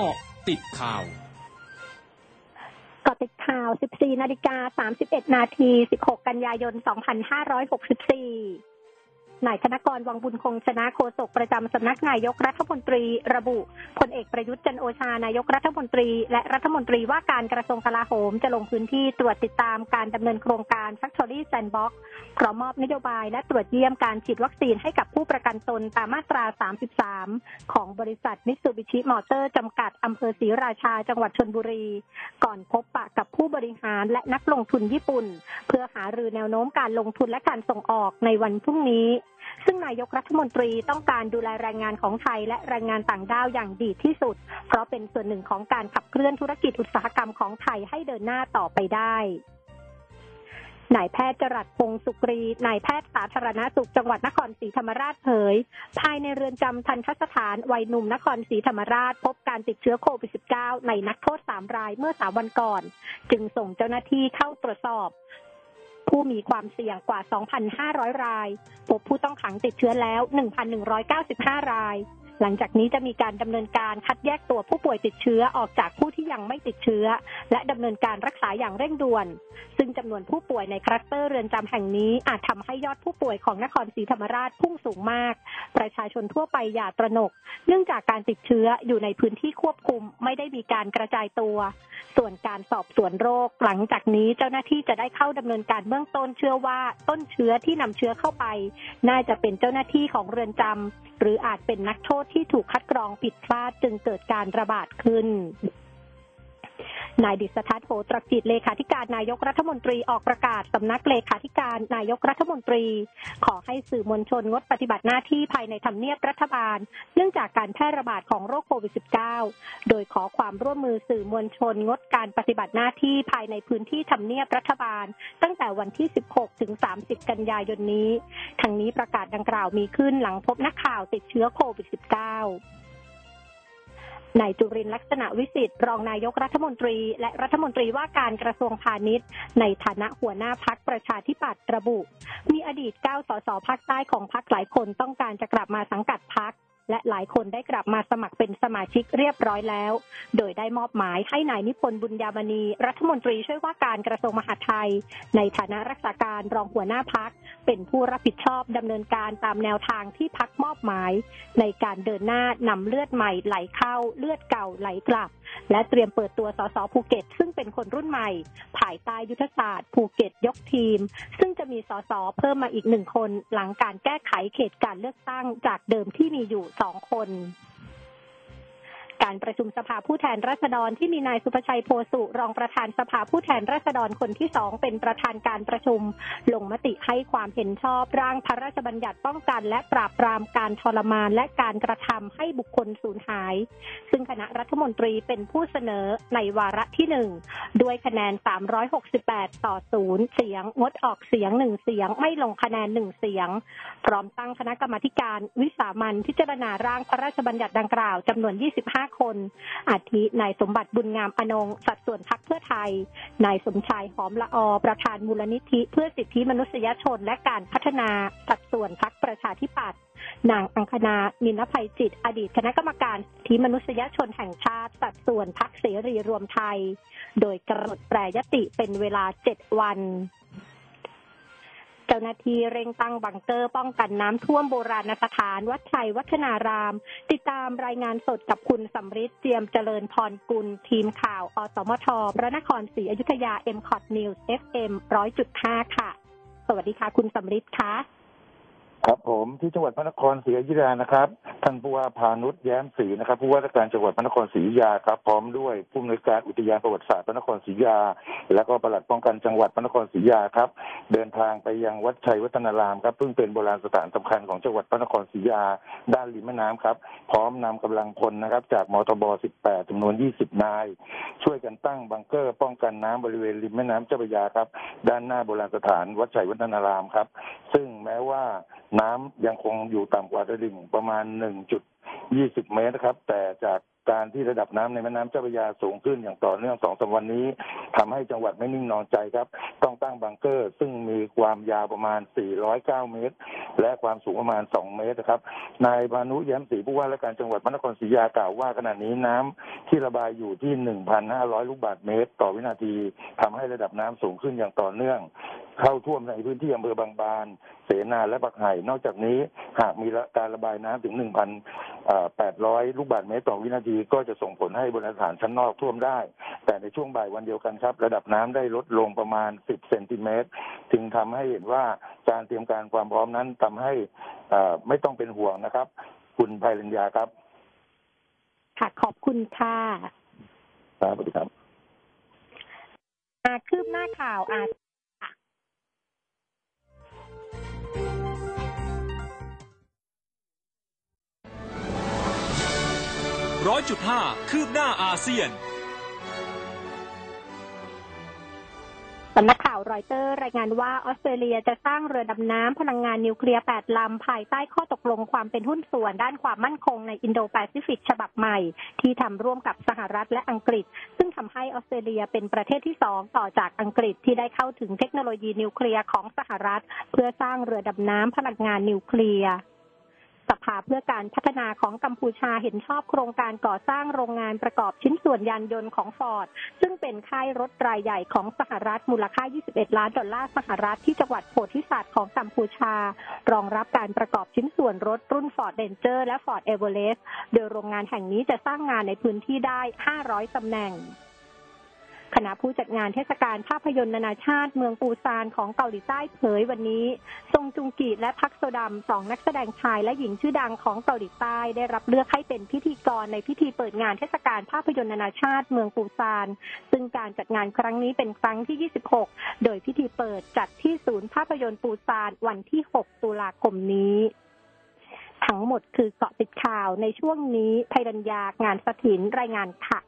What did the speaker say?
เกาะติดข่าวเกาะติดข่าว 14 นาฬิกา 31 นาที 16 กันยายน 2564 นายธนกรวังบุญคงชนะโฆษกประจำสำนักนายกรัฐมนตรีระบุพลเอกประยุทธ์จันโอชานายกรัฐมนตรี และรัฐมนตรีว่าการกระทรวงกลาโหมจะลงพื้นที่ตรวจติดตามการดำเนินโครงการ Factory Sandbox พร้อมมอบนโยบายและตรวจเยี่ยมการฉีดวัคซีนให้กับผู้ประกันตนตามมาตรา 33 ของบริษัทมิตซูบิชิมอเตอร์จำกัดอำเภอศรีราชาจังหวัดชนบุรี ก่อนพบปะกับผู้บริหารและนักลงทุนญี่ปุ่น เพื่อหารือแนวโน้มการลงทุนและการส่งออกในวันพรุ่งนี้ ซึ่งนายกรัฐมนตรีต้องการดูแลแรงงานของไทยและแรงงานต่างด้าวอย่างดีที่สุด เพราะเป็นส่วนหนึ่งของการขับเคลื่อนธุรกิจอุตสาหกรรมของไทยให้เดินหน้าต่อไปได้ นายแพทย์จรัสพงศ์สุกรี นายแพทย์สาธารณสุขจังหวัดนครศรีธรรมราชเผย ภายในเรือนจำทันทสถานวัยหนุ่มนครศรีธรรมราช พบการติดเชื้อโควิด -19 ในนักโทษ 3 รายเมื่อ 3 วันก่อน จึงส่งเจ้าหน้าที่เข้าตรวจสอบ ผู้มีความเสี่ยงกว่า 2,500 ราย พบผู้ต้องขังติดเชื้อแล้ว 1,195 ราย หลังจากนี้จะมีการดำเนินการคัดแยกตัวผู้ป่วยติดเชื้อออกจากผู้ที่ยังไม่ติดเชื้อ และดำเนินการรักษาอย่างเร่งด่วน ซึ่งจำนวนผู้ป่วยในคลัสเตอร์เรือนจำแห่งนี้อาจทำให้ยอดผู้ป่วยของนครศรีธรรมราชพุ่งสูงมาก ประชาชนทั่วไปอย่าตระหนก เนื่องจากการติดเชื้ออยู่ในพื้นที่ควบคุมไม่ได้มีการกระจายตัว ส่วนการสอบสวนโรค หลังจากนี้เจ้าหน้าที่จะได้เข้าดำเนินการเบื้องต้นเชื่อว่าต้นเชื้อที่นำเชื้อเข้าไป น่าจะเป็นเจ้าหน้าที่ของเรือนจำหรืออาจเป็นนักโทษที่ถูกคัดกรองผิดพลาดจึงเกิดการระบาดขึ้น นายดิษฐัตโหตรกิจเลขาธิการนายกรัฐมนตรีออกประกาศสำนักเลขาธิการนายกรัฐมนตรี ขอให้สื่อมวลชนงดปฏิบัติหน้าที่ภายในทำเนียบรัฐบาล เนื่องจากการแพร่ระบาดของโรคโควิด -19 โดยขอความร่วมมือสื่อมวลชนงดการปฏิบัติหน้าที่ภายในพื้นที่ทำเนียบรัฐบาล ตั้งแต่วันที่ 16 ถึง 30 กันยายนนี้ ทั้งนี้ประกาศดังกล่าวมีขึ้นหลังพบนักข่าวติดเชื้อโควิด -19 นายจุรินลักษณะวิสิทธิ์รองนายกรัฐมนตรี และรัฐมนตรีว่าการกระทรวงพาณิชย์ ในฐานะหัวหน้าพักประชาธิปัตย์ระบุ มีอดีต9สสภาคใต้ของพักหลายคนต้องการจะกลับมาสังกัดพัก และหลายคนได้กลับมาสมัครเป็นสมาชิกเรียบร้อยแล้ว โดยได้มอบหมายให้นายนิพนธ์บุญญามณี รัฐมนตรีช่วยว่าการกระทรวงมหาดไทย ในฐานะรักษาการรองหัวหน้าพัก เป็นผู้รับผิดชอบดำเนินการตามแนวทางที่พักมอบหมาย ในการเดินหน้านำเลือดใหม่ไหลเข้าเลือดเก่าไหลกลับ และเตรียมเปิดตัวสสภูเก็ต ซึ่งเป็นคนรุ่นใหม่ ภายใต้ยุทธศาสตร์ภูเก็ตยกทีม ซึ่งจะมีสสเพิ่มมาอีกหนึ่งคนหลังการแก้ไขเขตการเลือกตั้งจากเดิมที่มีอยู่สองคน การประชุมสภาผู้แทนราษฎรที่มีนายศุภชัยโพธิ์สุรองประธานสภาผู้แทนราษฎรคนที่สองเป็นประธานการประชุม ลงมติให้ความเห็นชอบร่างพระราชบัญญัติป้องกันและปราบปรามการทรมานและการกระทำให้บุคคลสูญหาย ซึ่งคณะรัฐมนตรีเป็นผู้เสนอในวาระที่หนึ่งด้วยคะแนน 368 ต่อศูนย์เสียง งดออกเสียงหนึ่งเสียง ไม่ลงคะแนนหนึ่งเสียง พร้อมตั้งคณะกรรมาการวิสามันพิจารณาร่างพระราชบัญญัติดังกล่าวจำนวน 25คน อาทินายสมบัติบุญงามอนงสัดส่วนพักเพื่อไทย นายสมชายหอมละอประธานมูลนิธิ เพื่อสิทธิมนุษยชนและการพัฒนาสัดส่วนพักประชาธิปัตย์นางอังคณามินภัยจิต อดีตคณะกรรมการทธิมนุษยชนแห่งชาติ สัดส่วนพักเสรีรวมไทย โดยกำหนดแปรยติเป็นเวลา 7 วัน เจ้าหน้าที่เร่งตั้งบังเกอร์ป้องกันน้ำท่วมโบราณสถาน วัดชัยวัฒนาราม ติดตามรายงานสดกับคุณสำริดเจียมเจริญพรกุล ทีมข่าวอสมทพระนครศรีอยุธยา m c o t News FM 100.5 ค่ะ สวัสดีค่ะ คุณสำริดคะ ครับผมที่จังหวัดพระนครศรีอยุธยานะครับท่านผู้ว่าพานุชแย้มศรีนะครับผู้ว่าราชการจังหวัดพระนครศรีอยุธยาครับพร้อมด้วยผู้อำนวยการอุทยานประวัติศาสตร์พระนครศรีอยุธยา และก็ปลัดป้องกันจังหวัดพระนครศรีอยุธยาครับเดินทางไปยังวัดชัยวัฒนารามครับซึ่งเป็นโบราณสถานสำคัญของจังหวัดพระนครศรีอยุธยาด้านริมแม่น้ำครับพร้อมนำกำลังพลนะครับ จากมทบ 18จำนวน 20 นาย ช่วยกันตั้งบังเกอร์ ป้องกันน้ำบริเวณริมแม่น้ำเจ้าพระยาครับด้านหน้าโบราณสถานวัดชัยวัฒนารามครับ ซึ่งแม้ว่า น้ำยังคงอยู่ต่ำกว่าระดับประมาณ 1.20 เมตรนะครับ แต่จากการที่ระดับน้ำในแม่น้ำเจ้าพระยาสูงขึ้นอย่างต่อเนื่องสองสามวันนี้ทำให้จังหวัดไม่นิ่งนอนใจครับ ต้องตั้งบังเกอร์ ซึ่งมีความยาวประมาณ 409 เมตร และความสูงประมาณ 2 เมตรนะครับ นายพานุแย้มศรีผู้ว่าราชการจังหวัดพระนครศรีอยุธยากล่าวว่าขณะนี้น้ำที่ระบายอยู่ที่ 1,500 ลูกบาศก์เมตร ต่อวินาทีทำให้ระดับน้ำสูงขึ้นอย่างต่อเนื่อง เข้าท่วมในพื้นที่อำเภอบางบาน เสนาและปักไห่ นอกจากนี้หากมีการระบายน้ำถึง 1,800 ลูกบาศก์เมตรต่อวินาที ก็จะส่งผลให้บนสถานชั้นนอกท่วมได้ แต่ในช่วงบ่ายวันเดียวกันครับ ระดับน้ำได้ลดลงประมาณ 10 เซนติเมตร จึงทำให้เห็นว่าการเตรียมการความพร้อมนั้นทำให้อ่าไม่ต้องเป็นห่วงนะครับ คุณภัยรัญญาครับ ค่ะขอบคุณค่ะ ครับสวัสดีครับอาคืบหน้าข่าวอา ร้อยจุดห้าคืบหน้าอาเซียนสำนักข่าวรอยเตอร์รายงานว่าออสเตรเลียจะสร้างเรือดำน้ำพลังงานนิวเคลียร์ 8 ลำ ภายใต้ข้อตกลงความเป็นหุ้นส่วนด้านความมั่นคงในอินโดแปซิฟิกฉบับใหม่ ที่ทำร่วมกับสหรัฐและอังกฤษ ซึ่งทำให้ออสเตรเลียเป็นประเทศที่สองต่อจากอังกฤษที่ได้เข้าถึงเทคโนโลยีนิวเคลียร์ของสหรัฐ เพื่อสร้างเรือดำน้ำพลังงานนิวเคลียร์ สภาเพื่อการพัฒนาของกัมพูชาเห็นชอบโครงการก่อสร้างโรงงานประกอบชิ้นส่วนยานยนต์ของฟอร์ดซึ่งเป็นค่ายรถรายใหญ่ของสหรัฐมูลค่า 21 ล้านดอลลาร์สหรัฐที่จังหวัดโพธิสัตว์ของกัมพูชา รองรับการประกอบชิ้นส่วนรถรุ่น Ford Ranger และ Ford Everest โดยโรงงานแห่งนี้จะสร้างงานในพื้นที่ได้ 500ตำแหน่ง คณะผู้จัดงานเทศกาลภาพยนตร์นานาชาติเมืองปูซานของเกาหลีใต้เผยวันนี้ซงจุงกีและพักโซดัมสองนักแสดงชายและหญิงชื่อดังของเกาหลีใต้ได้รับเลือกให้เป็นพิธีกรในพิธีเปิดงานเทศกาลภาพยนตร์นานาชาติเมืองปูซาน ซึ่งการจัดงานครั้งนี้เป็นครั้งที่ 26 โดยพิธีเปิดจัดที่ศูนย์ภาพยนตร์ปูซานวันที่ 6 ตุลาคมนี้ทั้งหมดคือเกาะติดข่าวในช่วงนี้ภัยรัญญางานสถินรายงานค่ะ